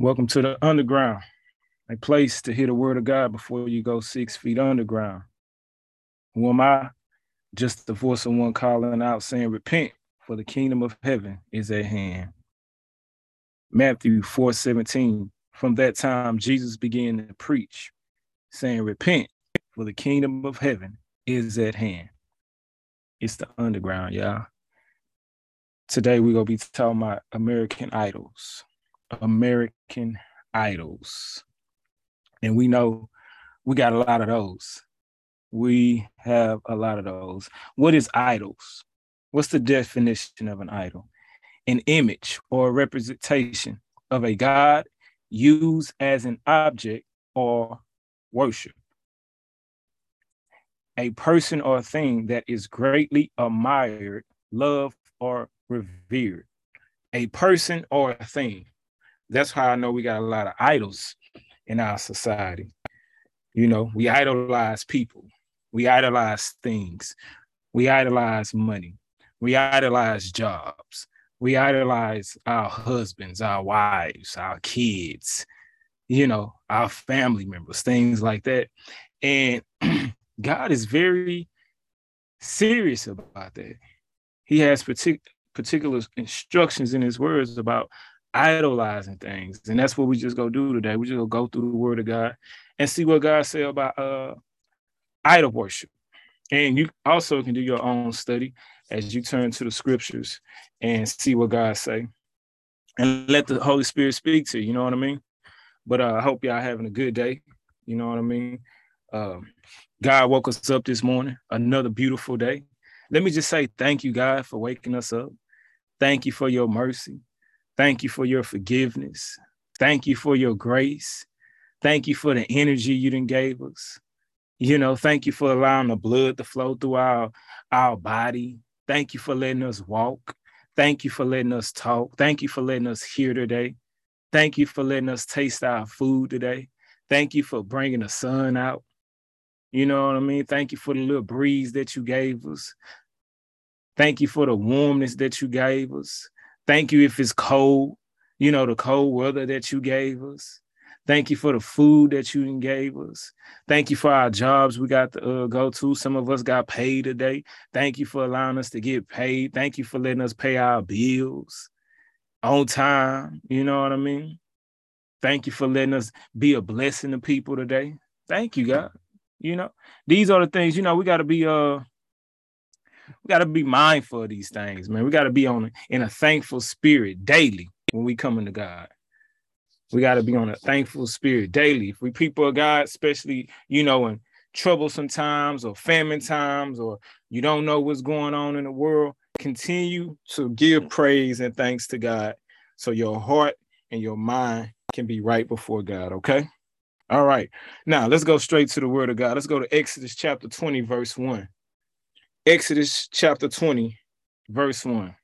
Welcome to the underground, a place to hear the word of God before you go six feet underground. Who am I? Just the voice of one calling out saying, Repent, for the kingdom of heaven is at hand. Matthew 4 17. From that time, Jesus began to preach, saying, Repent, for the kingdom of heaven is at hand. It's the underground, y'all. Today, we're going to be talking about American idols. American idols. And we know we got a lot of those. We have a lot of those. What is idols? What's the definition of an idol? An image or representation of a God used as an object or worship. A person or thing that is greatly admired, loved, or revered. A person or a thing that's how I know we got a lot of idols in our society. You know, we idolize people, we idolize things, we idolize money, we idolize jobs, we idolize our husbands, our wives, our kids, you know, our family members, things like that. And God is very serious about that. He has partic- particular instructions in his words about idolizing things. And that's what we just go do today. We just go go through the word of God and see what God said about uh idol worship. And you also can do your own study as you turn to the scriptures and see what God say. And let the Holy Spirit speak to you, you know what I mean? But uh, I hope y'all having a good day. You know what I mean? Um, God woke us up this morning, another beautiful day. Let me just say thank you, God, for waking us up. Thank you for your mercy. Thank you for your forgiveness. Thank you for your grace. Thank you for the energy you done gave us. You know, thank you for allowing the blood to flow through our, our body. Thank you for letting us walk. Thank you for letting us talk. Thank you for letting us hear today. Thank you for letting us taste our food today. Thank you for bringing the sun out. You know what I mean? Thank you for the little breeze that you gave us. Thank you for the warmness that you gave us. Thank you if it's cold, you know, the cold weather that you gave us. Thank you for the food that you gave us. Thank you for our jobs we got to uh, go to. Some of us got paid today. Thank you for allowing us to get paid. Thank you for letting us pay our bills on time. You know what I mean? Thank you for letting us be a blessing to people today. Thank you, God. You know, these are the things, you know, we got to be uh we got to be mindful of these things, man. We got to be on in a thankful spirit daily when we come into God. We got to be on a thankful spirit daily. If we people of God, especially you know in troublesome times or famine times, or you don't know what's going on in the world, continue to give praise and thanks to God, so your heart and your mind can be right before God. Okay. All right. Now let's go straight to the word of God. Let's go to Exodus chapter 20, verse 1. Exodus chapter 20, verse 1.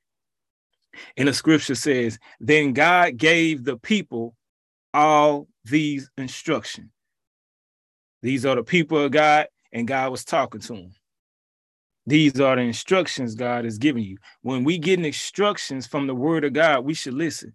And the scripture says, Then God gave the people all these instructions. These are the people of God, and God was talking to them. These are the instructions God is giving you. When we get instructions from the word of God, we should listen.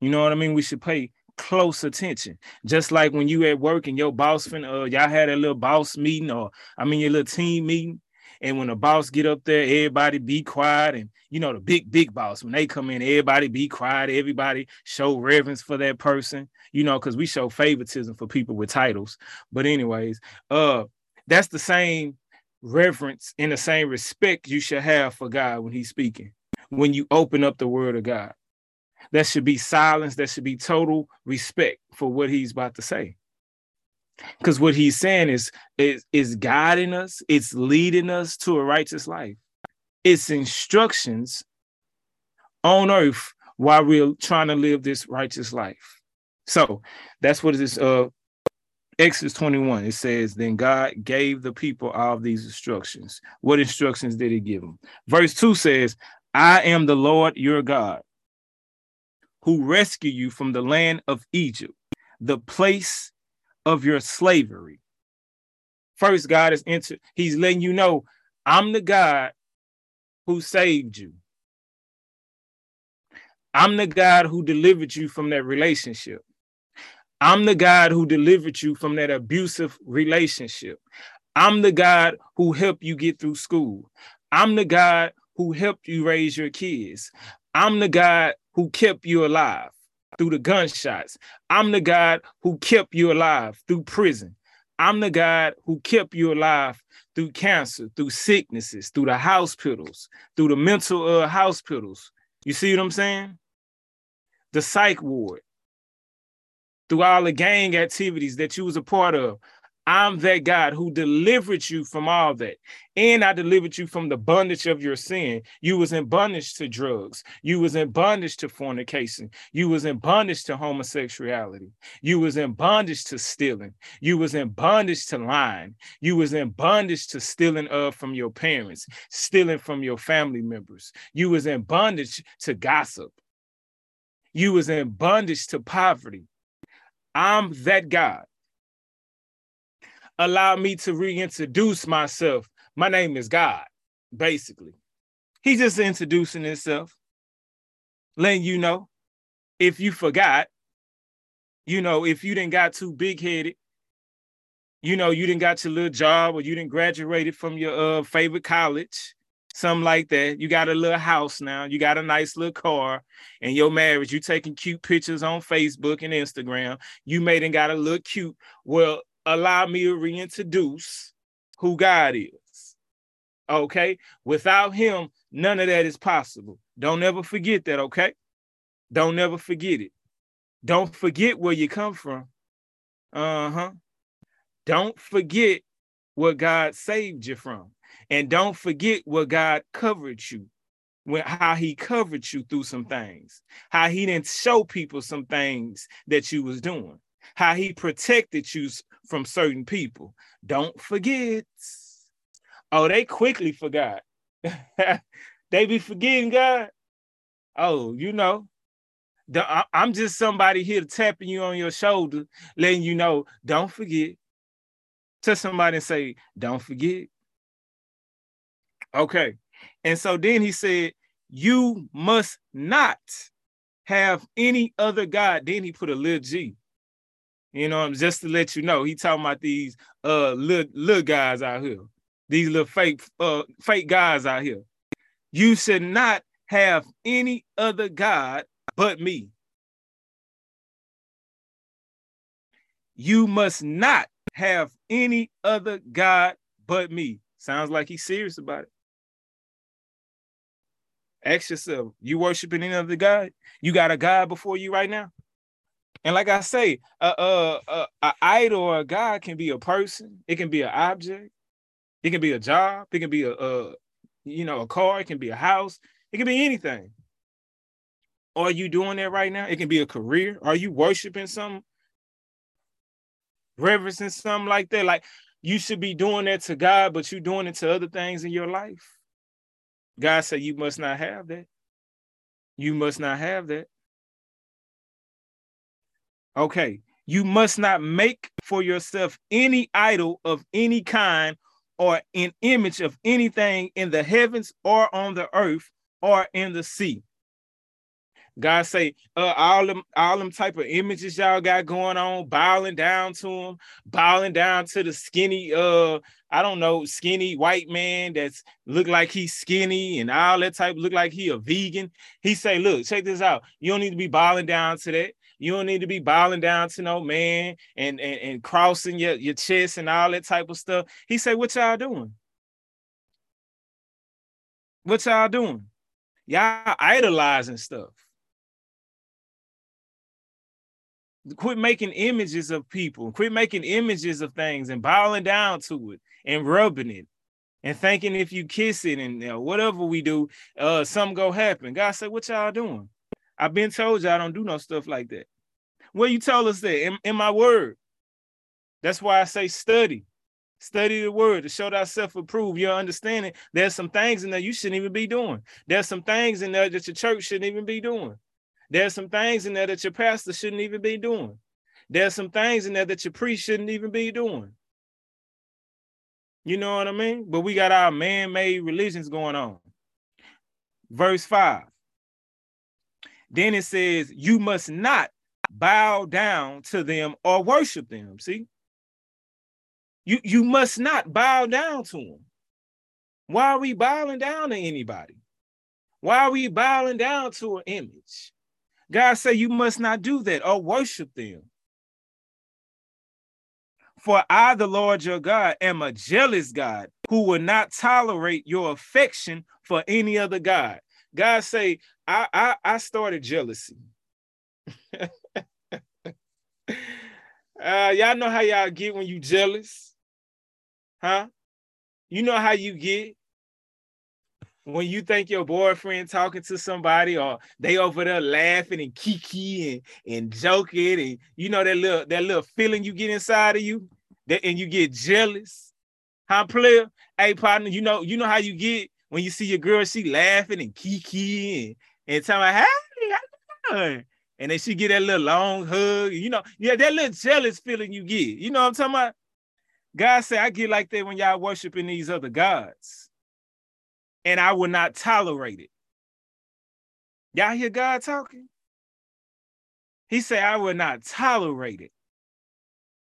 You know what I mean? We should pay close attention. Just like when you at work and your boss finna, uh, y'all had a little boss meeting or I mean your little team meeting. And when the boss get up there, everybody be quiet. And you know, the big, big boss, when they come in, everybody be quiet. Everybody show reverence for that person, you know, because we show favoritism for people with titles. But anyways, uh, that's the same reverence and the same respect you should have for God when he's speaking. When you open up the word of God. There should be silence. There should be total respect for what he's about to say. Because what he's saying is, is, is guiding us, it's leading us to a righteous life. It's instructions on earth while we're trying to live this righteous life. So that's what it is. Uh, Exodus 21, it says, Then God gave the people all these instructions. What instructions did he give them? Verse 2 says, I am the Lord your God who rescue you from the land of Egypt, the place of your slavery. First, God is into, He's letting you know, I'm the God who saved you. I'm the God who delivered you from that relationship. I'm the God who delivered you from that abusive relationship. I'm the God who helped you get through school. I'm the God who helped you raise your kids. I'm the God who kept you alive through the gunshots. I'm the God who kept you alive through prison. I'm the God who kept you alive through cancer, through sicknesses, through the hospitals, through the mental uh, hospitals. You see what I'm saying? The psych ward, through all the gang activities that you was a part of. I'm that God who delivered you from all that. And I delivered you from the bondage of your sin. You was in bondage to drugs. You was in bondage to fornication. You was in bondage to homosexuality. You was in bondage to stealing. You was in bondage to lying. You was in bondage to stealing of from your parents, stealing from your family members. You was in bondage to gossip. You was in bondage to poverty. I'm that God allow me to reintroduce myself. My name is God, basically. He's just introducing himself, letting you know if you forgot, you know, if you didn't got too big headed, you know, you didn't got your little job or you didn't graduated from your uh, favorite college, something like that. You got a little house now, you got a nice little car, and your marriage, you taking cute pictures on Facebook and Instagram. You made and got a little cute. Well, allow me to reintroduce who God is. Okay. Without him, none of that is possible. Don't ever forget that. Okay. Don't ever forget it. Don't forget where you come from. Uh huh. Don't forget what God saved you from. And don't forget what God covered you when how he covered you through some things, how he didn't show people some things that you was doing, how he protected you from certain people. Don't forget. Oh, they quickly forgot. they be forgetting God. Oh, you know, the, I, I'm just somebody here tapping you on your shoulder, letting you know, don't forget. To somebody and say, don't forget. Okay. And so then he said, You must not have any other God. Then he put a little G. You know, I'm just to let you know, he talking about these uh little, little guys out here, these little fake uh fake guys out here. You should not have any other God but me. You must not have any other God but me. Sounds like he's serious about it. Ask yourself, you worshiping any other God? You got a God before you right now? And like I say, a, a, a, idol or a god can be a person. It can be an object. It can be a job. It can be a, a you know a car. It can be a house. It can be anything. Are you doing that right now? It can be a career. Are you worshiping something? Reverencing something like that? Like you should be doing that to God, but you're doing it to other things in your life. God said you must not have that. You must not have that. Okay. You must not make for yourself any idol of any kind or an image of anything in the heavens or on the earth or in the sea. God say, uh, all them, all them type of images y'all got going on, bowing down to them, bowing down to the skinny, uh, I don't know, skinny white man that's look like he's skinny and all that type, look like he a vegan. He say, look, check this out. You don't need to be bowing down to that. You don't need to be bowing down to no man and, and, and crossing your, your chest and all that type of stuff. He said, What y'all doing? What y'all doing? Y'all idolizing stuff. Quit making images of people, quit making images of things and bowing down to it and rubbing it and thinking if you kiss it and you know, whatever we do, uh, something go happen. God said, What y'all doing? I've been told y'all don't do no stuff like that. Well, you tell us that in, in my word. That's why I say study. Study the word to show thyself approved. Your understanding. There's some things in there you shouldn't even be doing. There's some things in there that your church shouldn't even be doing. There's some things in there that your pastor shouldn't even be doing. There's some things in there that your priest shouldn't even be doing. You know what I mean? But we got our man-made religions going on. Verse 5. Then it says, You must not bow down to them or worship them. See? You, you must not bow down to them. Why are we bowing down to anybody? Why are we bowing down to an image? God said you must not do that or worship them. For I, the Lord your God, am a jealous God who will not tolerate your affection for any other God. God say, I I, I started jealousy. uh, y'all know how y'all get when you jealous, huh? You know how you get when you think your boyfriend talking to somebody or they over there laughing and kiki and, and joking and you know that little that little feeling you get inside of you that and you get jealous. Huh, player? Hey, partner, you know, you know how you get when you see your girl, she laughing and kiki and, and telling hey, and then she get that little long hug, you know, yeah, that little jealous feeling you get. You know what I'm talking about? God said, I get like that when y'all worshiping these other gods and I will not tolerate it. Y'all hear God talking? He said, I will not tolerate it.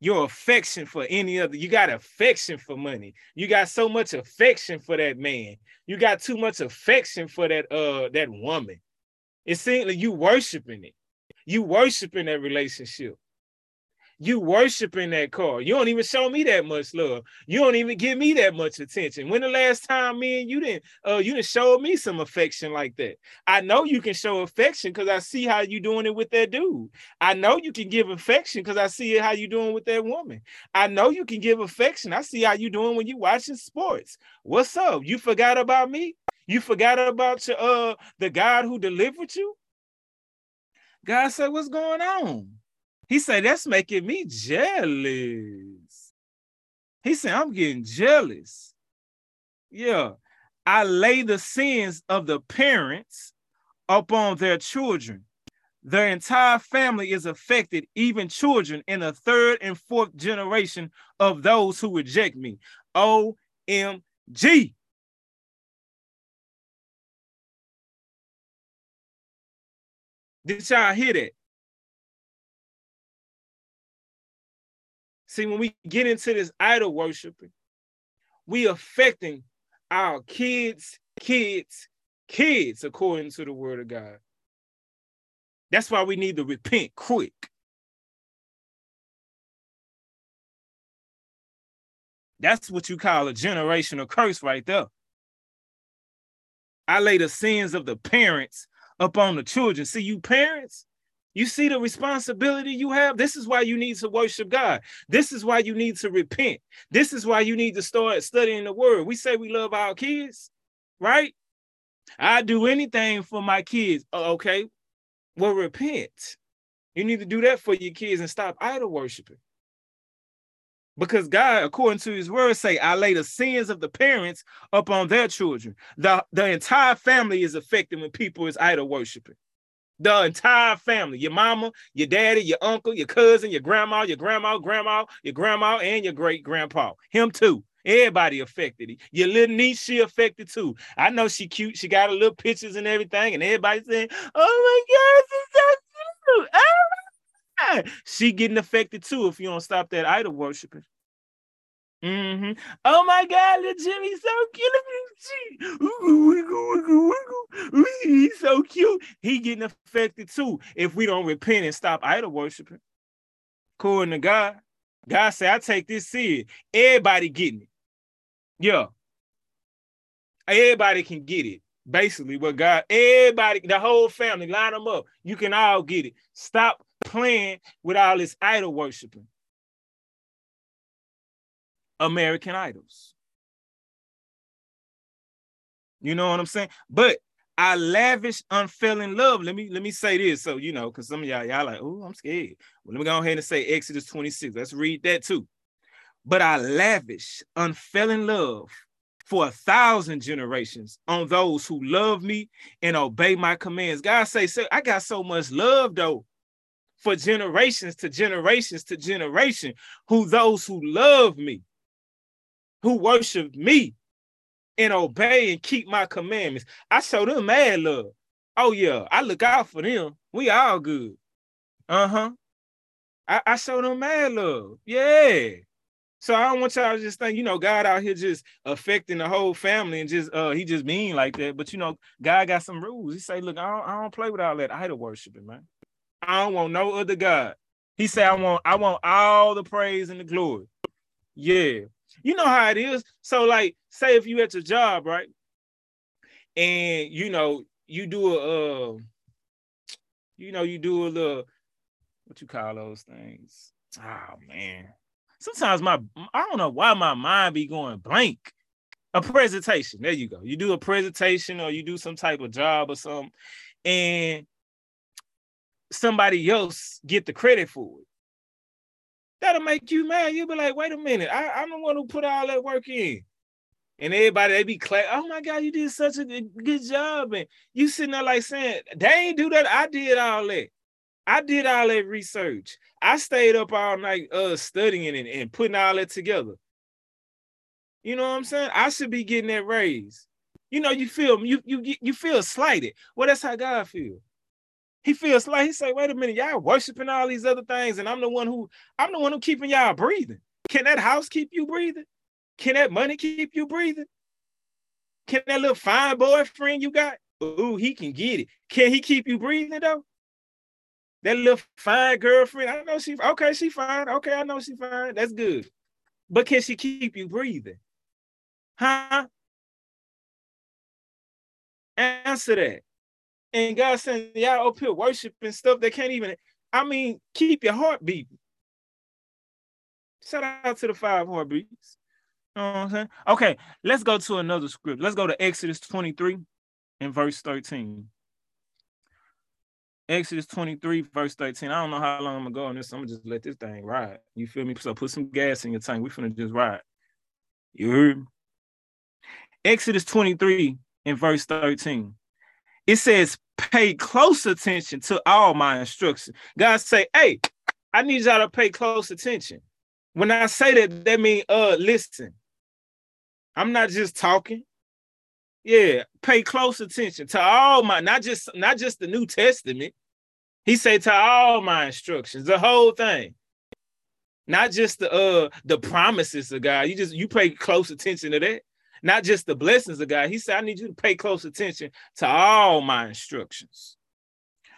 Your affection for any other, you got affection for money. You got so much affection for that man. You got too much affection for that uh that woman. It seems like you worshiping it. You worshiping that relationship you worshiping that car. You don't even show me that much love. You don't even give me that much attention. When the last time me and you didn't uh you didn't show me some affection like that? I know you can show affection because I see how you doing it with that dude. I know you can give affection because I see how you doing with that woman. I know you can give affection. I see how you doing when you watching sports. What's up? You forgot about me? You forgot about your uh the God who delivered you? God said, What's going on? He said, That's making me jealous. He said, I'm getting jealous. Yeah. I lay the sins of the parents upon their children. Their entire family is affected, even children in the third and fourth generation of those who reject me. OMG. Did y'all hear that? See, when we get into this idol worshiping, we affecting our kids, kids, kids, according to the word of God. That's why we need to repent quick. That's what you call a generational curse right there. I lay the sins of the parents upon the children. See, you parents, you see the responsibility you have? This is why you need to worship God. This is why you need to repent. This is why you need to start studying the word. We say we love our kids, right? I do anything for my kids. Okay. Well, repent. You need to do that for your kids and stop idol worshiping. Because God, according to his word, say, I lay the sins of the parents upon their children. The, the entire family is affected when people is idol worshiping. The entire family, your mama, your daddy, your uncle, your cousin, your grandma, your grandma, grandma, your grandma, and your great grandpa. Him too. Everybody affected. Your little niece, she affected too. I know she cute. She got a little pictures and everything, and everybody saying, "Oh my God, she's so cute!" Oh she getting affected too if you don't stop that idol worshiping. Mm-hmm. Oh my God, little Jimmy's so cute. He's so cute. He getting affected too if we don't repent and stop idol worshiping. According to God, God said, I take this serious. Everybody getting it. Yeah. Everybody can get it. Basically, what God, everybody, the whole family, line them up. You can all get it. Stop playing with all this idol worshiping. American Idols. You know what I'm saying? But I lavish unfailing love. Let me let me say this. So you know, because some of y'all y'all like, oh, I'm scared. Well, let me go ahead and say Exodus 26. Let's read that too. But I lavish unfailing love for a thousand generations on those who love me and obey my commands. God say, so I got so much love though for generations to generations to generation who those who love me who worship me and obey and keep my commandments. I show them mad love. Oh yeah, I look out for them. We all good. Uh-huh. I, I show them mad love. Yeah. So I don't want y'all to just think, you know, God out here just affecting the whole family and just uh he just mean like that. But you know, God got some rules. He say, look, I don't, I don't play with all that idol worshiping, man. I don't want no other God. He said, I want, I want all the praise and the glory. Yeah. You know how it is. So, like, say if you at your job, right? And you know, you do a uh, you know, you do a little what you call those things. Oh man. Sometimes my I don't know why my mind be going blank. A presentation. There you go. You do a presentation or you do some type of job or something, and somebody else get the credit for it. That'll make you mad. You'll be like, wait a minute, I, I'm the one who put all that work in. And everybody, they be clap, oh my God, you did such a good job. And you sitting there like saying, they ain't do that. I did all that. I did all that research. I stayed up all night uh studying and, and putting all that together. You know what I'm saying? I should be getting that raise. You know, you feel you you you feel slighted. Well, that's how God feels. He feels like he say, wait a minute, y'all worshiping all these other things, and I'm the one who I'm the one who keeping y'all breathing. Can that house keep you breathing? Can that money keep you breathing? Can that little fine boyfriend you got? Ooh, he can get it. Can he keep you breathing though? That little fine girlfriend, I know she okay, she fine. Okay, I know she fine. That's good. But can she keep you breathing? Huh? Answer that. And God saying, y'all up here worshiping stuff that can't even, I mean, keep your heart beating. Shout out to the five heartbeats. You know what I'm saying? Okay, let's go to another script. Let's go to Exodus 23 and verse 13. Exodus 23, verse 13. I don't know how long I'm gonna go on this. I'm gonna just let this thing ride. You feel me? So put some gas in your tank. We're finna just ride. You heard? Me? Exodus 23 and verse 13 it says pay close attention to all my instructions. God say, hey, I need y'all to pay close attention. When I say that, that means uh listen. I'm not just talking. Yeah, pay close attention to all my not just not just the New Testament. He said to all my instructions, the whole thing. Not just the uh the promises of God. You just you pay close attention to that not just the blessings of God. He said, I need you to pay close attention to all my instructions.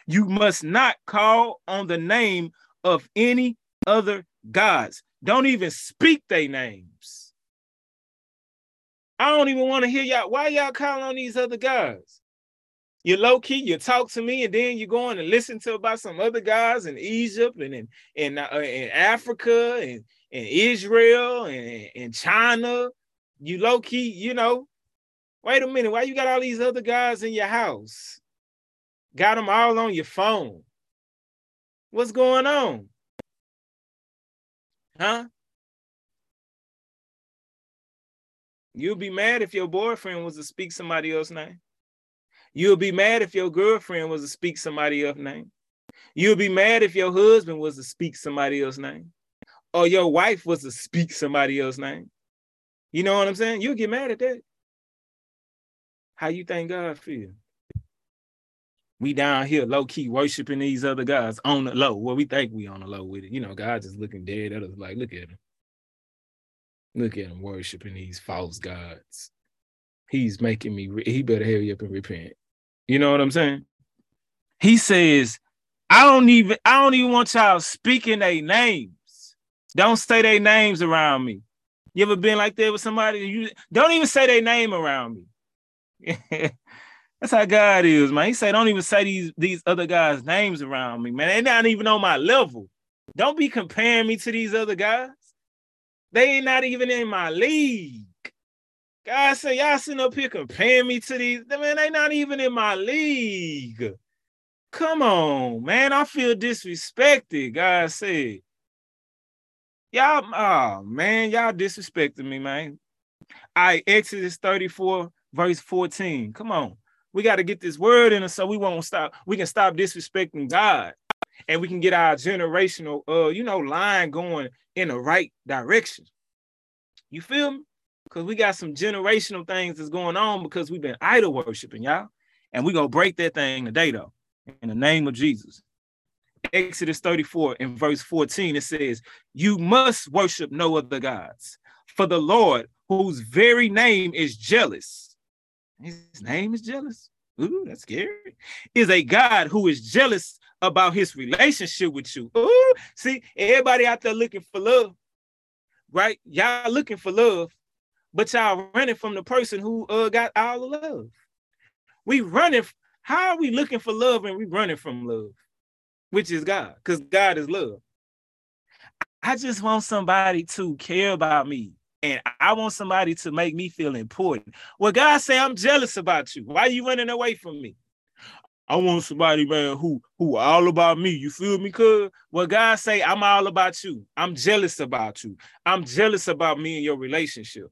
You must not call on the name of any other gods. Don't even speak their names. I don't even want to hear y'all. Why y'all calling on these other gods? You low key, you talk to me, and then you go on and listen to about some other guys in Egypt and in in, uh, in Africa and in Israel and in China you low key, you know, wait a minute, why you got all these other guys in your house? Got them all on your phone. What's going on? Huh? You'll be mad if your boyfriend was to speak somebody else's name. You'll be mad if your girlfriend was to speak somebody else's name. You'll be mad if your husband was to speak somebody else's name. Or your wife was to speak somebody else's name. You know what I'm saying? You'll get mad at that. How you think God feel? We down here low key worshiping these other guys on the low. Well, we think we on the low with it. You know, God just looking dead at us like, look at him. Look at him worshiping these false gods. He's making me, re- he better hurry up and repent. You know what I'm saying? He says, I don't even, I don't even want y'all speaking their names. Don't say their names around me. You ever been like that with somebody? You don't even say their name around me. That's how God is, man. He said, don't even say these these other guys' names around me, man. They're not even on my level. Don't be comparing me to these other guys. They ain't not even in my league. God said, y'all sitting up here comparing me to these. Man, they not even in my league. Come on, man. I feel disrespected. God said. Y'all, oh man, y'all disrespecting me, man. I Exodus 34, verse 14. Come on. We got to get this word in us so we won't stop. We can stop disrespecting God and we can get our generational uh, you know, line going in the right direction. You feel me? Because we got some generational things that's going on because we've been idol worshiping, y'all. And we're gonna break that thing today, though, in the name of Jesus. Exodus 34 in verse 14, it says, You must worship no other gods, for the Lord, whose very name is jealous. His name is jealous. Ooh, that's scary. Is a God who is jealous about his relationship with you. Ooh, see, everybody out there looking for love, right? Y'all looking for love, but y'all running from the person who uh, got all the love. We running. How are we looking for love and we running from love? Which is God, because God is love. I just want somebody to care about me. And I want somebody to make me feel important. Well, God say, I'm jealous about you. Why are you running away from me? I want somebody, man, who who all about me. You feel me? Cuz well, God say, I'm all about you. I'm jealous about you. I'm jealous about me and your relationship.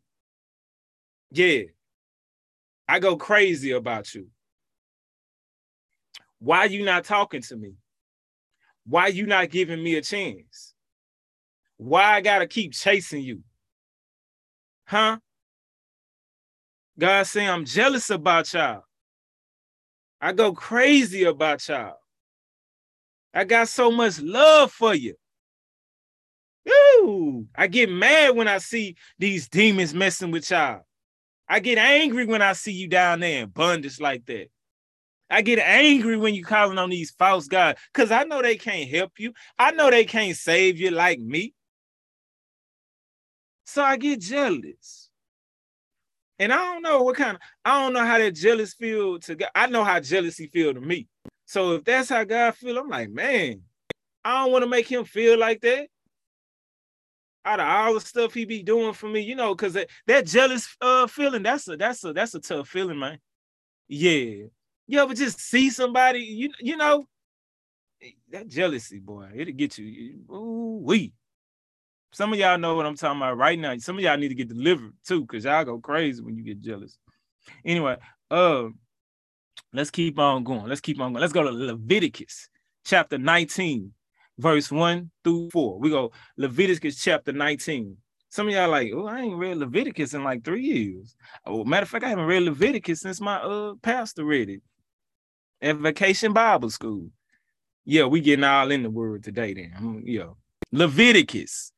Yeah. I go crazy about you. Why you not talking to me? Why you not giving me a chance? Why I gotta keep chasing you? Huh? God say I'm jealous about y'all. I go crazy about y'all. I got so much love for you. Ooh, I get mad when I see these demons messing with y'all. I get angry when I see you down there in bondage like that. I get angry when you calling on these false gods because I know they can't help you. I know they can't save you like me. So I get jealous. And I don't know what kind of, I don't know how that jealous feel to God. I know how jealousy feel to me. So if that's how God feel, I'm like, man, I don't want to make him feel like that. Out of all the stuff he be doing for me, you know, because that, that jealous uh feeling, that's a that's a that's a tough feeling, man. Yeah. You ever just see somebody, you you know, that jealousy, boy, it'll get you. Ooh, we. Some of y'all know what I'm talking about right now. Some of y'all need to get delivered too, because y'all go crazy when you get jealous. Anyway, uh, let's keep on going. Let's keep on going. Let's go to Leviticus chapter 19, verse 1 through 4. We go Leviticus chapter 19. Some of y'all like, oh, I ain't read Leviticus in like three years. Oh, matter of fact, I haven't read Leviticus since my uh pastor read it at Vacation Bible School. Yeah, we getting all in the word today then. Mm, yeah. Leviticus.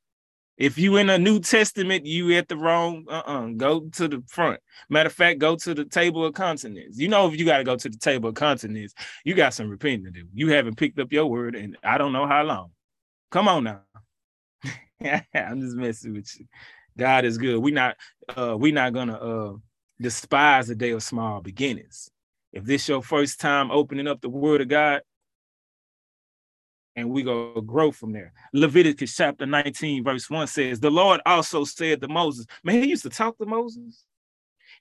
If you in a New Testament, you at the wrong, uh-uh, go to the front. Matter of fact, go to the table of contents. You know, if you got to go to the table of contents, you got some repenting to do. You haven't picked up your word and I don't know how long. Come on now. I'm just messing with you. God is good. We not uh we not gonna uh despise the day of small beginnings. If this your first time opening up the word of God, and we go grow from there. Leviticus chapter 19, verse 1 says, The Lord also said to Moses, man, he used to talk to Moses.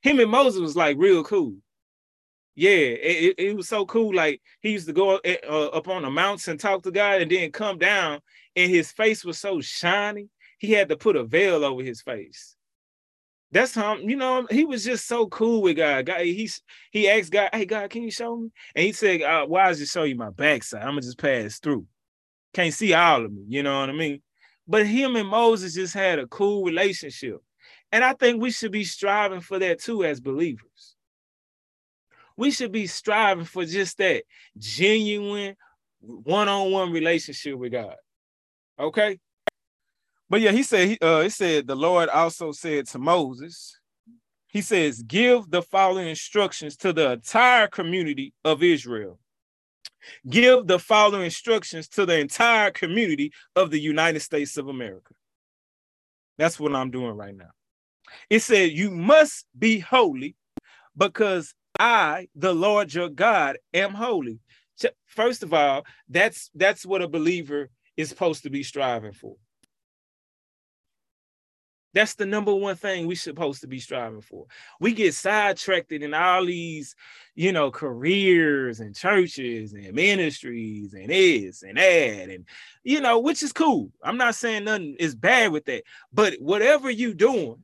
Him and Moses was like real cool. Yeah, it, it, was so cool. Like he used to go uh, up on the mountain and talk to God and then come down, and his face was so shiny, he had to put a veil over his face. That's how you know he was just so cool with God. God, he's he asked God, "Hey God, can you show me?" And he said, uh, "Why does it show you my backside? I'm gonna just pass through. Can't see all of me. You know what I mean?" But him and Moses just had a cool relationship, and I think we should be striving for that too as believers. We should be striving for just that genuine one-on-one relationship with God. Okay, but yeah, he said he uh said the Lord also said to Moses, he says, give the following instructions to the entire community of Israel. Give the following instructions to the entire community of the United States of America. That's what I'm doing right now. It said, You must be holy because I, the Lord your God, am holy. First of all, that's that's what a believer is supposed to be striving for. That's the number one thing we supposed to be striving for. We get sidetracked in all these, you know, careers and churches and ministries and this and that, and you know, which is cool. I'm not saying nothing is bad with that, but whatever you doing,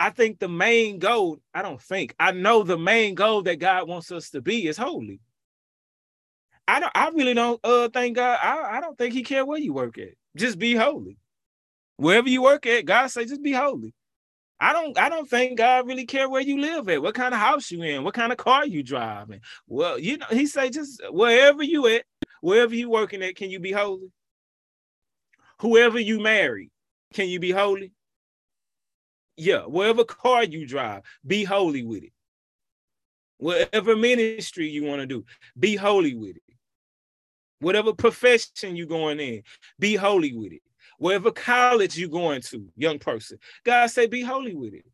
I think the main goal, I don't think, I know the main goal that God wants us to be is holy. I don't I really don't uh thank God. I, I don't think he care where you work at. Just be holy. Wherever you work at, God say just be holy. I don't I don't think God really care where you live at, what kind of house you in, what kind of car you driving. Well, you know, he say just wherever you at, wherever you working at, can you be holy? Whoever you marry, can you be holy? Yeah, whatever car you drive, be holy with it. Whatever ministry you want to do, be holy with it. Whatever profession you going in, be holy with it wherever college you going to, young person. God say, be holy with it.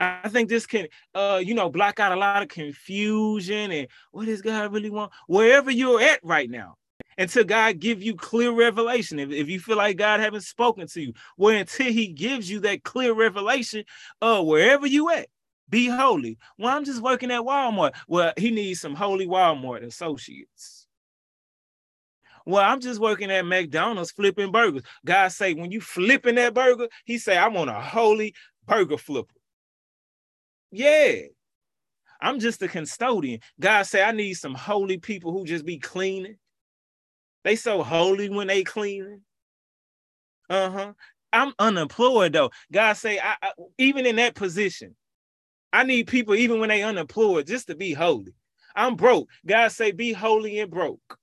I think this can, uh, you know, block out a lot of confusion and what does God really want? Wherever you're at right now, until God give you clear revelation. If, if you feel like God haven't spoken to you, well, until He gives you that clear revelation, uh, wherever you at, be holy. Well, I'm just working at Walmart. Well, He needs some holy Walmart associates. Well, I'm just working at McDonald's flipping burgers. God say, when you flipping that burger, he say, I'm on a holy burger flipper. Yeah. I'm just a custodian. God say, I need some holy people who just be cleaning. They so holy when they cleaning. Uh-huh. I'm unemployed though. God say, I, I, even in that position, I need people even when they unemployed just to be holy. I'm broke. God say, be holy and broke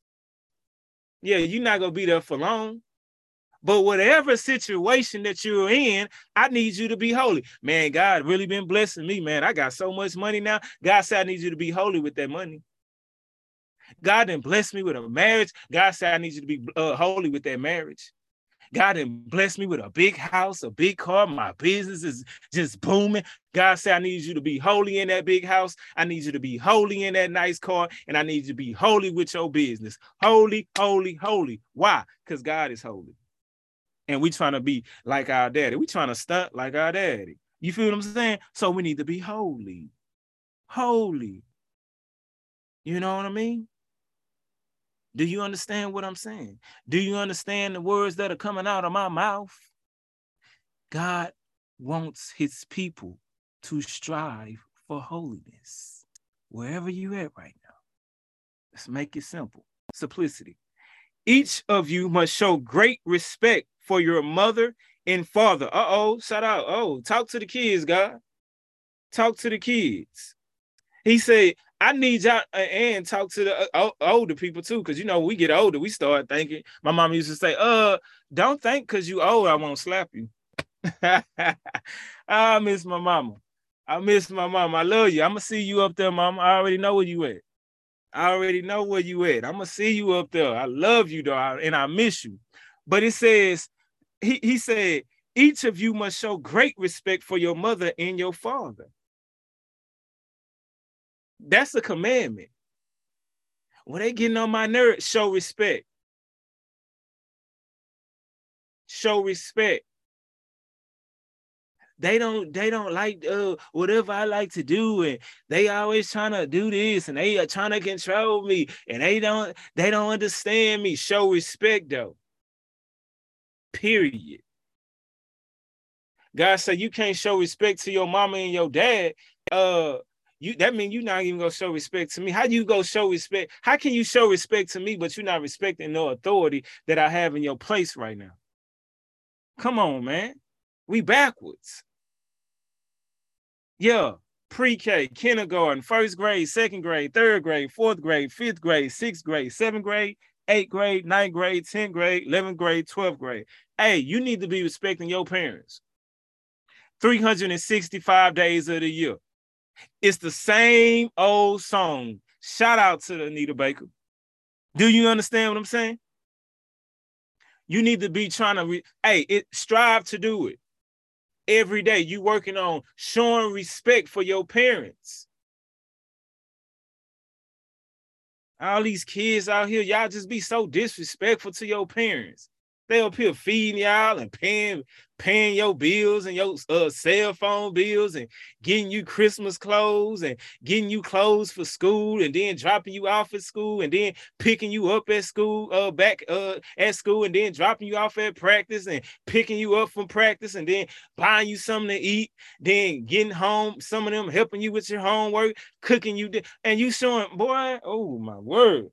yeah, you're not gonna be there for long. But whatever situation that you're in, I need you to be holy. Man, God really been blessing me, man. I got so much money now. God said I need you to be holy with that money. God didn't bless me with a marriage. God said I need you to be uh, holy with that marriage. God didn't bless me with a big house, a big car. My business is just booming. God said, I need you to be holy in that big house. I need you to be holy in that nice car. And I need you to be holy with your business. Holy, holy, holy. Why? Because God is holy. And we trying to be like our daddy. We trying to stunt like our daddy. You feel what I'm saying? So we need to be holy. Holy. You know what I mean? Do you understand what I'm saying? Do you understand the words that are coming out of my mouth? God wants his people to strive for holiness wherever you at right now. Let's make it simple. Simplicity. Each of you must show great respect for your mother and father. Uh-oh, shout out. Oh, talk to the kids, God. Talk to the kids. He said, I need y'all uh, and talk to the uh, older people too, because you know we get older, we start thinking. My mom used to say, "Uh, don't think because you old, I won't slap you." I miss my mama. I miss my mama. I love you. I'm gonna see you up there, mama. I already know where you at. I already know where you at. I'm gonna see you up there. I love you though, and I miss you. But it says, he, he said, each of you must show great respect for your mother and your father. That's a commandment. When they getting on my nerves, show respect. Show respect. They don't they don't like uh whatever I like to do, and they always trying to do this and they are trying to control me, and they don't they don't understand me. Show respect though. Period. God said you can't show respect to your mama and your dad. Uh you that mean you're not even gonna show respect to me. How do you go show respect? How can you show respect to me, but you're not respecting no authority that I have in your place right now? Come on, man. We backwards. Yeah, pre-K, kindergarten, first grade, second grade, third grade, fourth grade, fifth grade, sixth grade, seventh grade, eighth grade, ninth grade, 10th grade, 11th grade, 12th grade. Hey, you need to be respecting your parents. 365 days of the year. It's the same old song. Shout out to Anita Baker. Do you understand what I'm saying? You need to be trying to, re- hey, it strive to do it every day. You working on showing respect for your parents. All these kids out here, y'all just be so disrespectful to your parents. They up here feeding y'all and paying paying your bills and your uh, cell phone bills and getting you Christmas clothes and getting you clothes for school and then dropping you off at school and then picking you up at school uh back uh at school and then dropping you off at practice and picking you up from practice and then buying you something to eat then getting home some of them helping you with your homework cooking you and you showing boy oh my word.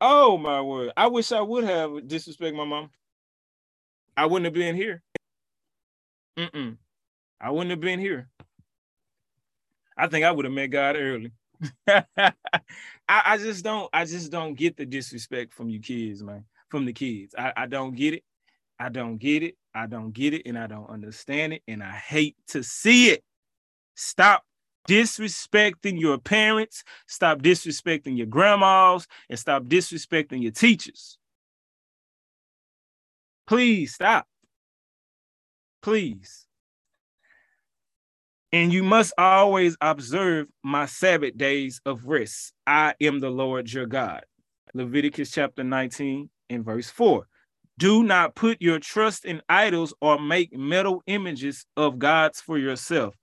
Oh my word. I wish I would have disrespect my mom I wouldn't have been here. Mm-mm. I wouldn't have been here. I think I would have met God early. I, I, just don't, I just don't get the disrespect from you kids, man. From the kids. I, I don't get it. I don't get it. I don't get it, and I don't understand it, and I hate to see it. Stop disrespecting your parents, stop disrespecting your grandmas, and stop disrespecting your teachers. Please stop. Please. And you must always observe my Sabbath days of rest. I am the Lord your God. Leviticus chapter 19 and verse 4. Do not put your trust in idols or make metal images of gods for yourself.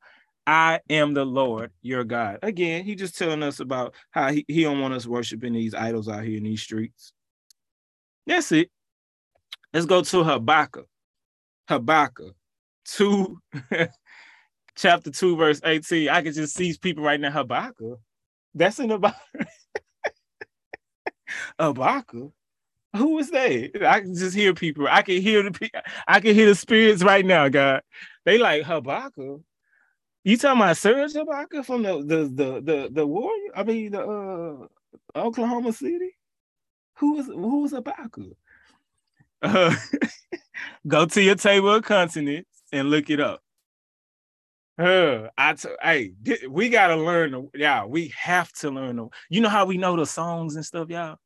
I am the Lord your God. Again, he just telling us about how he, he don't want us worshiping these idols out here in these streets. That's it. Let's go to Habakkuk. Habakkuk 2, chapter 2, verse 18. I can just see people right now. Habakkuk. That's in Habakkuk. Habakkuk. Who is that? I can just hear people. I can hear the I can hear the spirits right now, God. They like Habakkuk. You talking about Serge Ibaka from the the the the the Warrior? I mean the uh Oklahoma City. Who is who is Ibaka? Uh, go to your table of consonants and look it up. Uh, I t- hey, we gotta learn. The, yeah, we have to learn. The, you know how we know the songs and stuff, y'all.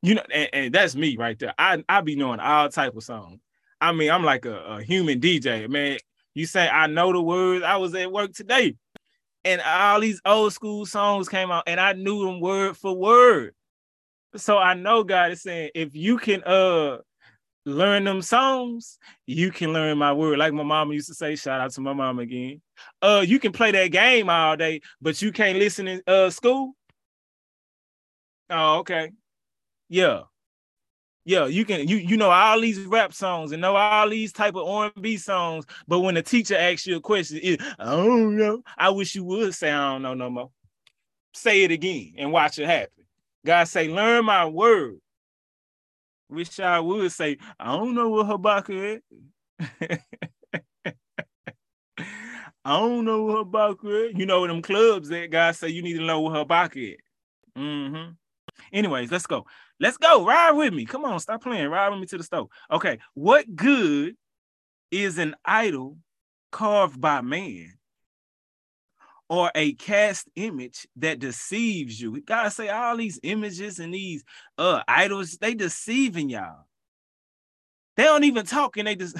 You know, and, and that's me right there. I I be knowing all type of songs. I mean, I'm like a, a human DJ, man. You say I know the words. I was at work today, and all these old school songs came out, and I knew them word for word. So I know God is saying, if you can uh learn them songs, you can learn my word. Like my mama used to say, shout out to my mom again. Uh, you can play that game all day, but you can't listen in uh school. Oh, okay. Yeah yeah, you can you you know all these rap songs and know all these type of R&B songs, but when the teacher asks you a question, it, I don't know. I wish you would say I don't know no more. Say it again and watch it happen. God say, learn my word. Wish I would say, I don't know what Habakkuk is. I don't know what Habakkuk is. You know them clubs that God say you need to know what Habakkuk is. Mm-hmm. Anyways, let's go. Let's go. Ride with me. Come on, stop playing. Ride with me to the stove. Okay. What good is an idol carved by man or a cast image that deceives you? God say all these images and these uh idols, they deceiving y'all. They don't even talk and they just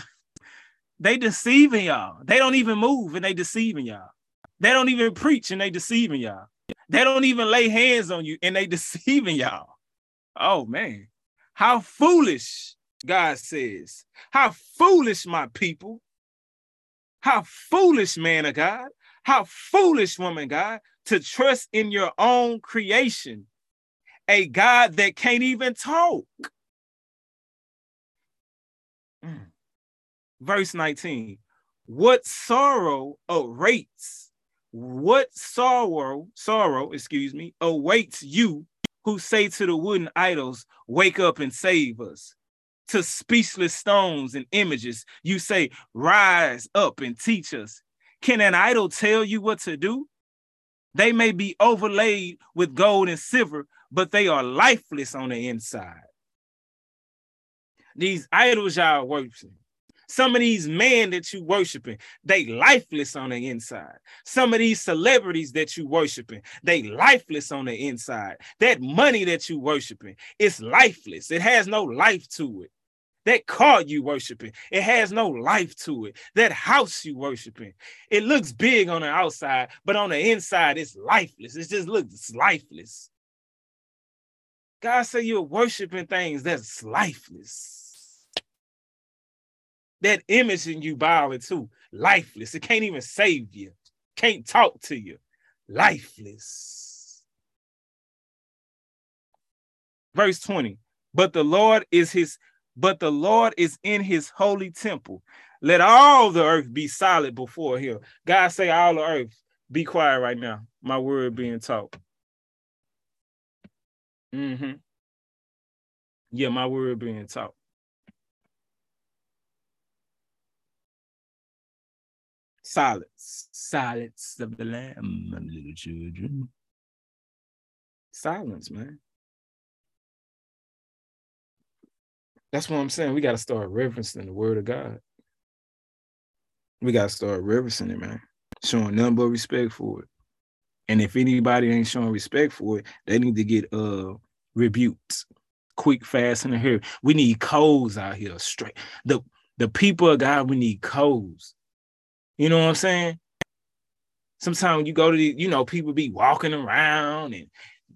they deceiving y'all. They don't even move and they deceiving y'all. They don't even preach and they deceiving y'all. They don't even lay hands on you and they deceiving y'all. Oh man, how foolish, God says. How foolish, my people. How foolish, man of God. How foolish, woman, God, to trust in your own creation, a God that can't even talk. Mm. Verse 19 What sorrow awaits, what sorrow, sorrow, excuse me, awaits you who say to the wooden idols, Wake up and save us. To speechless stones and images, you say, Rise up and teach us. Can an idol tell you what to do? They may be overlaid with gold and silver, but they are lifeless on the inside. These idols y'all worship, some of these men that you worshiping, they lifeless on the inside. Some of these celebrities that you worshiping, they lifeless on the inside. That money that you worshiping, it's lifeless. It has no life to it. That car you worshiping, it has no life to it. That house you worshiping, it looks big on the outside, but on the inside, it's lifeless. It just looks lifeless. God said you're worshiping things that's lifeless that image in you bowing to lifeless. It can't even save you, can't talk to you, lifeless. Verse 20, but the Lord is his, but the Lord is in his holy temple. Let all the earth be silent before him. God say, all the earth, be quiet right now. My word being taught. Mm-hmm. Yeah, my word being taught. Silence. Silence of the lamb, my little children. Silence, man. That's what I'm saying. We got to start reverencing the word of God. We got to start reverencing it, man. Showing nothing but respect for it. And if anybody ain't showing respect for it, they need to get uh rebuked quick, fast, and here. We need codes out here. Straight. The the people of God, we need codes. You know what I'm saying? Sometimes you go to the, you know, people be walking around and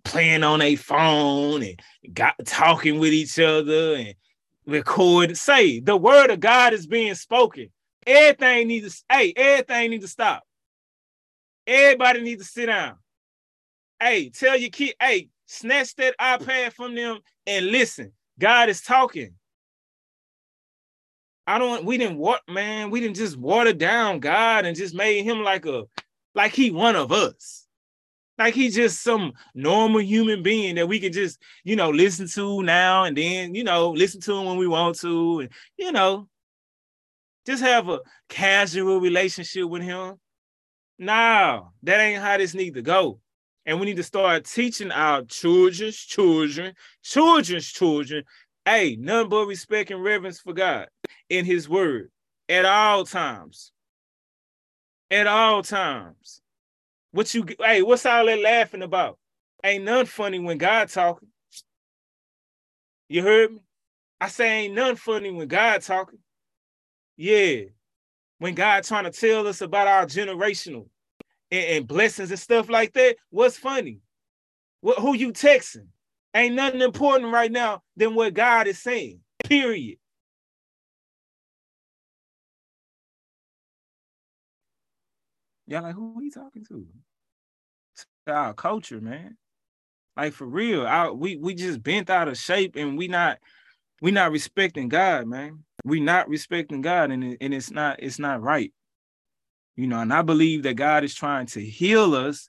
playing on a phone and got talking with each other and record. Say the word of God is being spoken. Everything needs to, hey, everything needs to stop. Everybody needs to sit down. Hey, tell your kid, hey, snatch that iPad from them and listen. God is talking. I don't, we didn't what man, we didn't just water down God and just made him like a like he one of us. Like he's just some normal human being that we can just, you know, listen to now and then, you know, listen to him when we want to, and you know, just have a casual relationship with him. No, that ain't how this need to go. And we need to start teaching our children's children, children's children, hey, none but respect and reverence for God in his word at all times. At all times. What you hey, what's all that laughing about? Ain't none funny when God talking. You heard me? I say ain't none funny when God talking. Yeah. When God trying to tell us about our generational and, and blessings and stuff like that, what's funny? What who you texting? Ain't nothing important right now than what God is saying. Period. Y'all like who we talking to? It's our culture, man. Like for real, our, we we just bent out of shape and we not we not respecting God, man. We not respecting God, and it, and it's not it's not right. You know, and I believe that God is trying to heal us,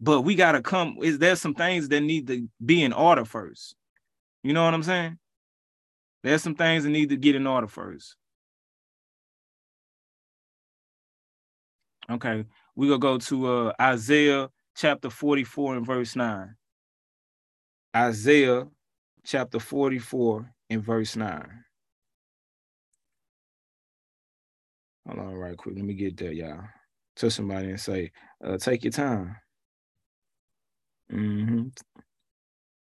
but we gotta come. Is there some things that need to be in order first? You know what I'm saying? There's some things that need to get in order first. Okay, we're gonna go to uh, Isaiah chapter 44 and verse 9. Isaiah chapter 44 and verse 9. Hold on, right quick. Let me get there, y'all. To somebody and say, uh, take your time. Mm-hmm.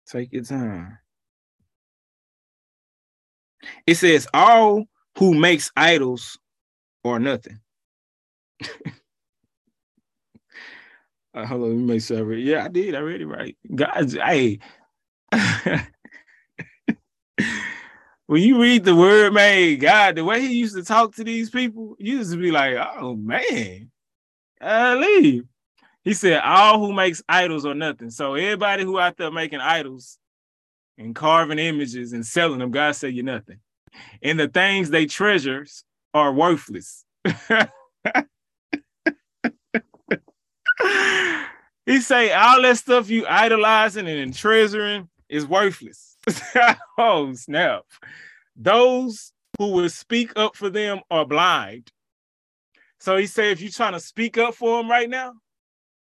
Take your time. It says, all who makes idols or nothing. Uh, hold on, let. Yeah, I did. I read it right. Guys, hey. when you read the word, man, God, the way he used to talk to these people, you used to be like, oh man, I leave. He said, all who makes idols or nothing. So everybody who out there making idols and carving images and selling them, God said you're nothing. And the things they treasures are worthless. he say all that stuff you idolizing and treasuring is worthless. oh snap! Those who will speak up for them are blind. So he say, if you're trying to speak up for them right now,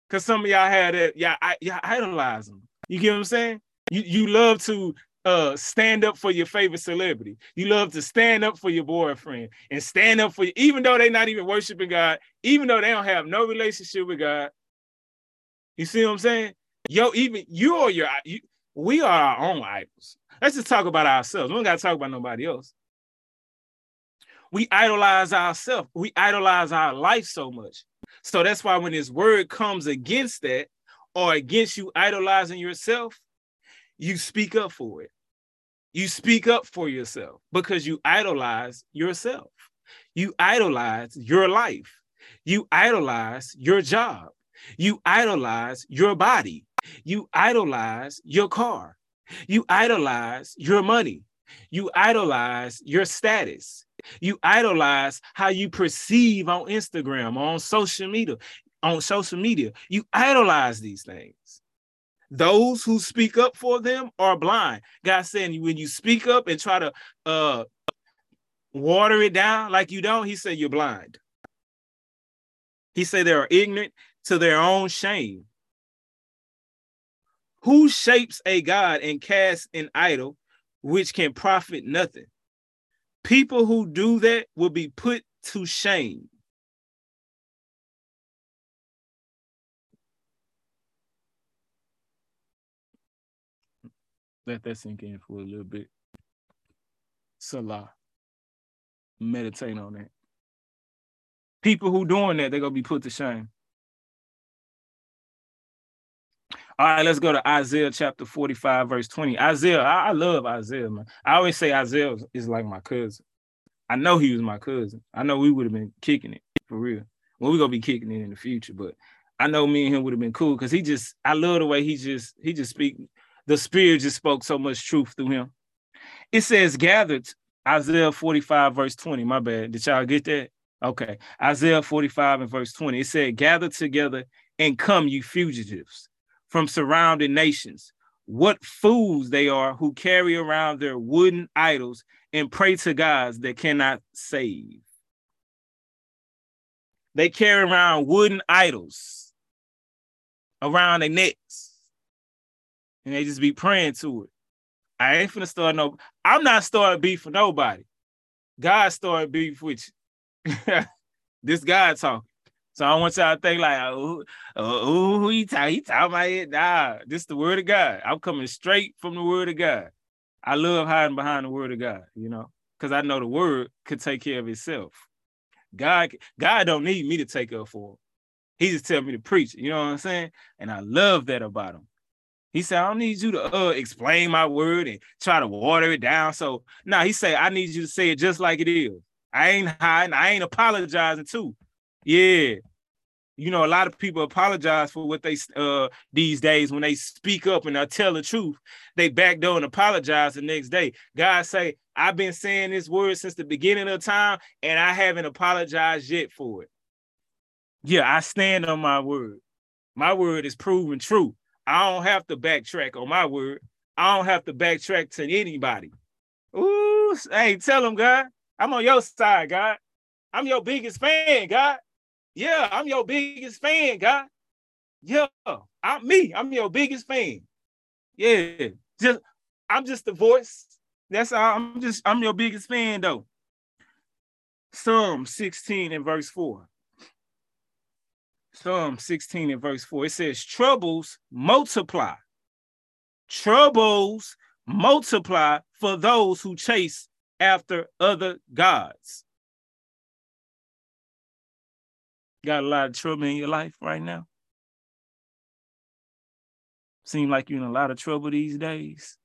because some of y'all had that, I, y'all idolize them. You get what I'm saying? You you love to uh stand up for your favorite celebrity. You love to stand up for your boyfriend and stand up for you, even though they're not even worshiping God, even though they don't have no relationship with God. You see what I'm saying? Yo, even you or your you, we are our own idols. Let's just talk about ourselves. We don't got to talk about nobody else. We idolize ourselves. We idolize our life so much. So that's why when this word comes against that or against you idolizing yourself, you speak up for it. You speak up for yourself because you idolize yourself. You idolize your life. You idolize your job. You idolize your body. You idolize your car. You idolize your money. You idolize your status. You idolize how you perceive on Instagram, on social media, on social media. You idolize these things. Those who speak up for them are blind. God saying when you speak up and try to uh water it down like you don't, he said you're blind. He said they are ignorant to their own shame. Who shapes a god and casts an idol which can profit nothing? People who do that will be put to shame. Let that sink in for a little bit. Selah. Meditate on that. People who doing that, they're gonna be put to shame. All right, let's go to Isaiah chapter 45, verse 20. Isaiah, I, I, love Isaiah, man. I always say Isaiah is like my cousin. I know he was my cousin. I know we would have been kicking it for real. Well, we're gonna be kicking it in the future, but I know me and him would have been cool because he just I love the way he just he just speak the spirit just spoke so much truth through him. It says gathered Isaiah 45, verse 20. My bad. Did y'all get that? Okay. Isaiah 45 and verse 20. It said, Gather together and come, you fugitives from surrounding nations. What fools they are who carry around their wooden idols and pray to gods that cannot save. They carry around wooden idols around their necks. And they just be praying to it. I ain't finna start no, I'm not starting beef for nobody. God started beef with you. this guy talking. So I want y'all to think like, oh, oh, who he talking? He talking about it? Nah, this the word of God. I'm coming straight from the word of God. I love hiding behind the word of God, you know, because I know the word could take care of itself. God, God don't need me to take up for him. He just tell me to preach. You know what I'm saying? And I love that about him. He said, I don't need you to uh, explain my word and try to water it down. So now nah, he said, I need you to say it just like it is. I ain't hiding, I ain't apologizing too. Yeah. You know, a lot of people apologize for what they uh these days when they speak up and they tell the truth, they back door and apologize the next day. God say, I've been saying this word since the beginning of time, and I haven't apologized yet for it. Yeah, I stand on my word. My word is proven true. I don't have to backtrack on my word. I don't have to backtrack to anybody. Ooh, hey, tell them, God, I'm on your side, God. I'm your biggest fan, God. Yeah, I'm your biggest fan, God. Yeah, I'm me. I'm your biggest fan. Yeah, just I'm just the voice. That's all. I'm just I'm your biggest fan though. Psalm 16 and verse 4. Psalm 16 and verse 4. It says, Troubles multiply. Troubles multiply for those who chase after other gods. Got a lot of trouble in your life right now? Seem like you're in a lot of trouble these days.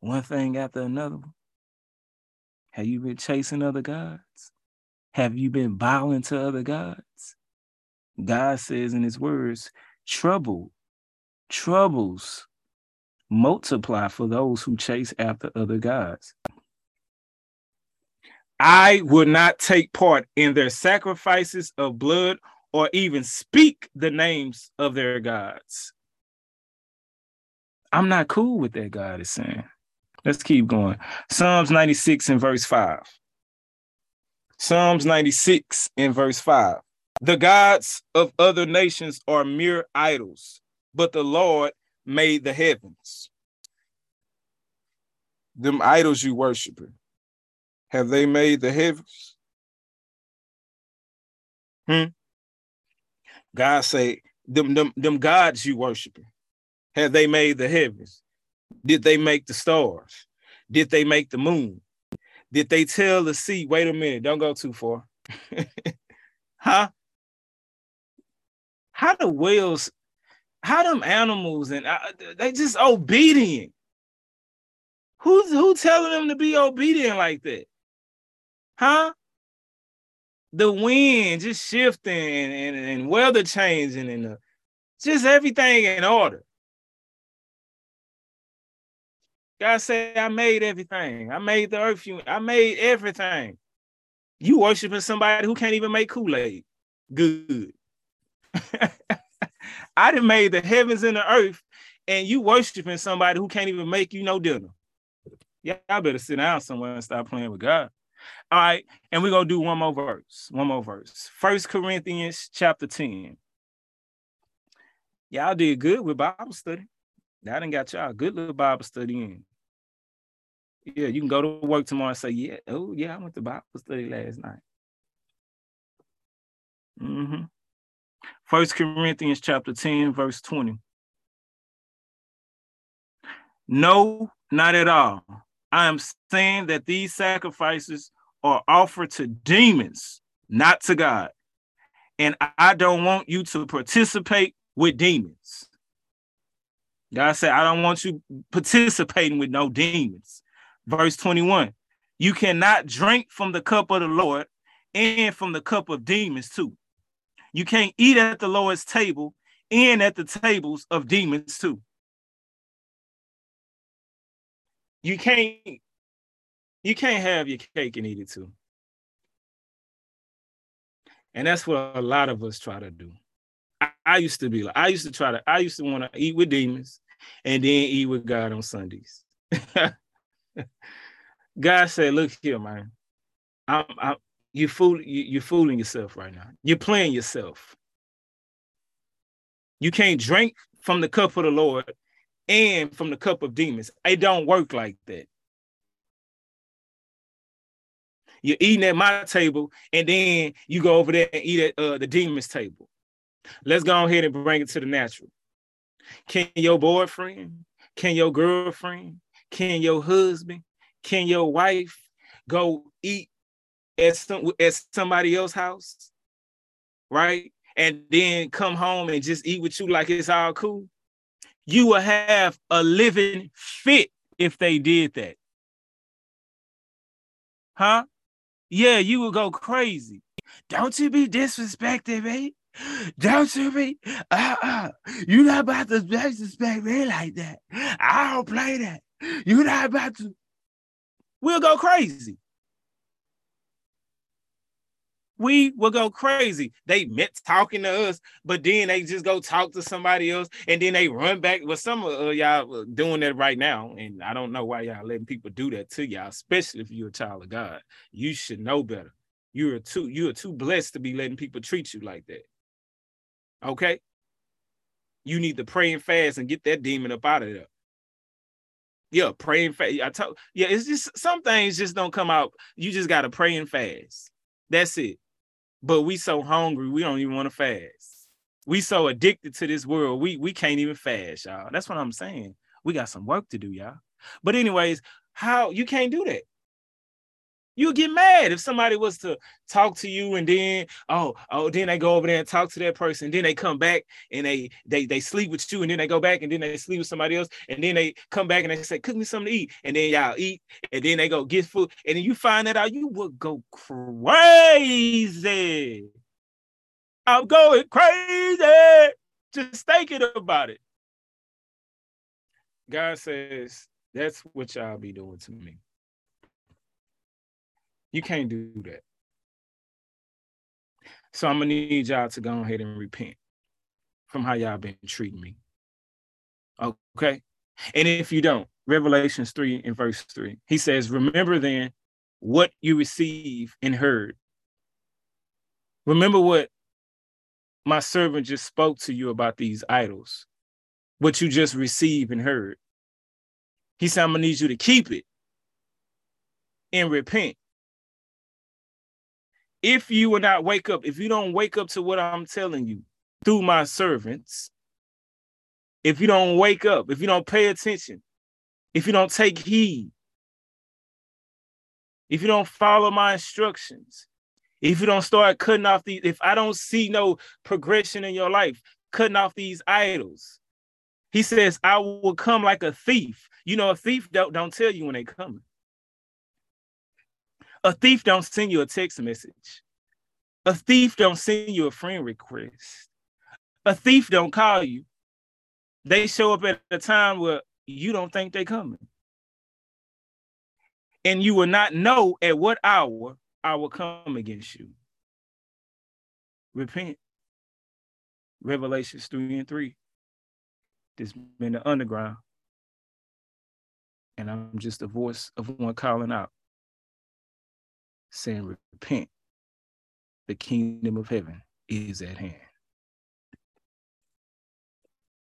One thing after another. Have you been chasing other gods? Have you been bowing to other gods? God says in his words, trouble, troubles multiply for those who chase after other gods. I would not take part in their sacrifices of blood or even speak the names of their gods. I'm not cool with that, God is saying. Let's keep going. Psalms 96 and verse 5. Psalms 96 and verse 5. The gods of other nations are mere idols, but the Lord made the heavens. Them idols you worshiping. Have they made the heavens? Hmm. God say, them, them, them gods you worshiping, have they made the heavens? Did they make the stars? Did they make the moon? Did they tell the sea, wait a minute, don't go too far? huh? How the whales, how them animals and uh, they just obedient? Who's who telling them to be obedient like that? Huh? The wind just shifting and, and, weather changing and uh, just everything in order. God said, I made everything. I made the earth. I made everything. You worshiping somebody who can't even make Kool-Aid. Good. I done made the heavens and the earth, and you worshiping somebody who can't even make you no dinner. Yeah, I better sit down somewhere and stop playing with God. All right, and we're gonna do one more verse. One more verse. First Corinthians chapter 10. Y'all did good with Bible study. That done got y'all good little Bible study in. Yeah, you can go to work tomorrow and say, Yeah, oh yeah, I went to Bible study last night. Mm-hmm. First Corinthians chapter 10, verse 20. No, not at all. I am saying that these sacrifices are offered to demons, not to God. And I don't want you to participate with demons. God said, I don't want you participating with no demons. Verse 21 You cannot drink from the cup of the Lord and from the cup of demons, too. You can't eat at the Lord's table and at the tables of demons, too. You can't you can't have your cake and eat it too. And that's what a lot of us try to do. I, I used to be like, I used to try to, I used to want to eat with demons and then eat with God on Sundays. God said, look here, man. I'm, I'm you fool you, you're fooling yourself right now. You're playing yourself. You can't drink from the cup of the Lord and from the cup of demons. It don't work like that. You're eating at my table, and then you go over there and eat at uh, the demon's table. Let's go ahead and bring it to the natural. Can your boyfriend, can your girlfriend, can your husband, can your wife go eat at some at somebody else's house, right? And then come home and just eat with you like it's all cool you will have a living fit if they did that. Huh? Yeah, you will go crazy. Don't you be disrespecting me. Don't you be, uh-uh. You're not about to disrespect me like that. I don't play that. You're not about to. We'll go crazy we will go crazy. They meant talking to us, but then they just go talk to somebody else, and then they run back. Well, some of uh, y'all doing that right now, and I don't know why y'all letting people do that to y'all, especially if you're a child of God. You should know better. You're too you're too blessed to be letting people treat you like that. Okay, you need to pray and fast and get that demon up out of there. Yeah, pray and fast. I told yeah, it's just some things just don't come out. You just gotta pray and fast. That's it but we so hungry we don't even want to fast. We so addicted to this world, we we can't even fast, y'all. That's what I'm saying. We got some work to do, y'all. But anyways, how you can't do that? You get mad if somebody was to talk to you and then oh oh then they go over there and talk to that person. Then they come back and they they they sleep with you and then they go back and then they sleep with somebody else and then they come back and they say cook me something to eat. And then y'all eat and then they go get food. And then you find that out you would go crazy. I'm going crazy. Just thinking about it. God says that's what y'all be doing to me you can't do that. So I'm gonna need y'all to go ahead and repent from how y'all been treating me. Okay. And if you don't, Revelations 3 and verse 3, he says, Remember then what you receive and heard. Remember what my servant just spoke to you about these idols, what you just received and heard. He said, I'm gonna need you to keep it and repent if you will not wake up, if you don't wake up to what I'm telling you through my servants, if you don't wake up, if you don't pay attention, if you don't take heed, if you don't follow my instructions, if you don't start cutting off these, if I don't see no progression in your life, cutting off these idols, he says, I will come like a thief. You know, a thief don't, don't tell you when they coming. A thief don't send you a text message. A thief don't send you a friend request. A thief don't call you. They show up at a time where you don't think they're coming. And you will not know at what hour I will come against you. Repent. Revelations 3 and 3. This been the underground. And I'm just a voice of one calling out. Saying, Repent, the kingdom of heaven is at hand.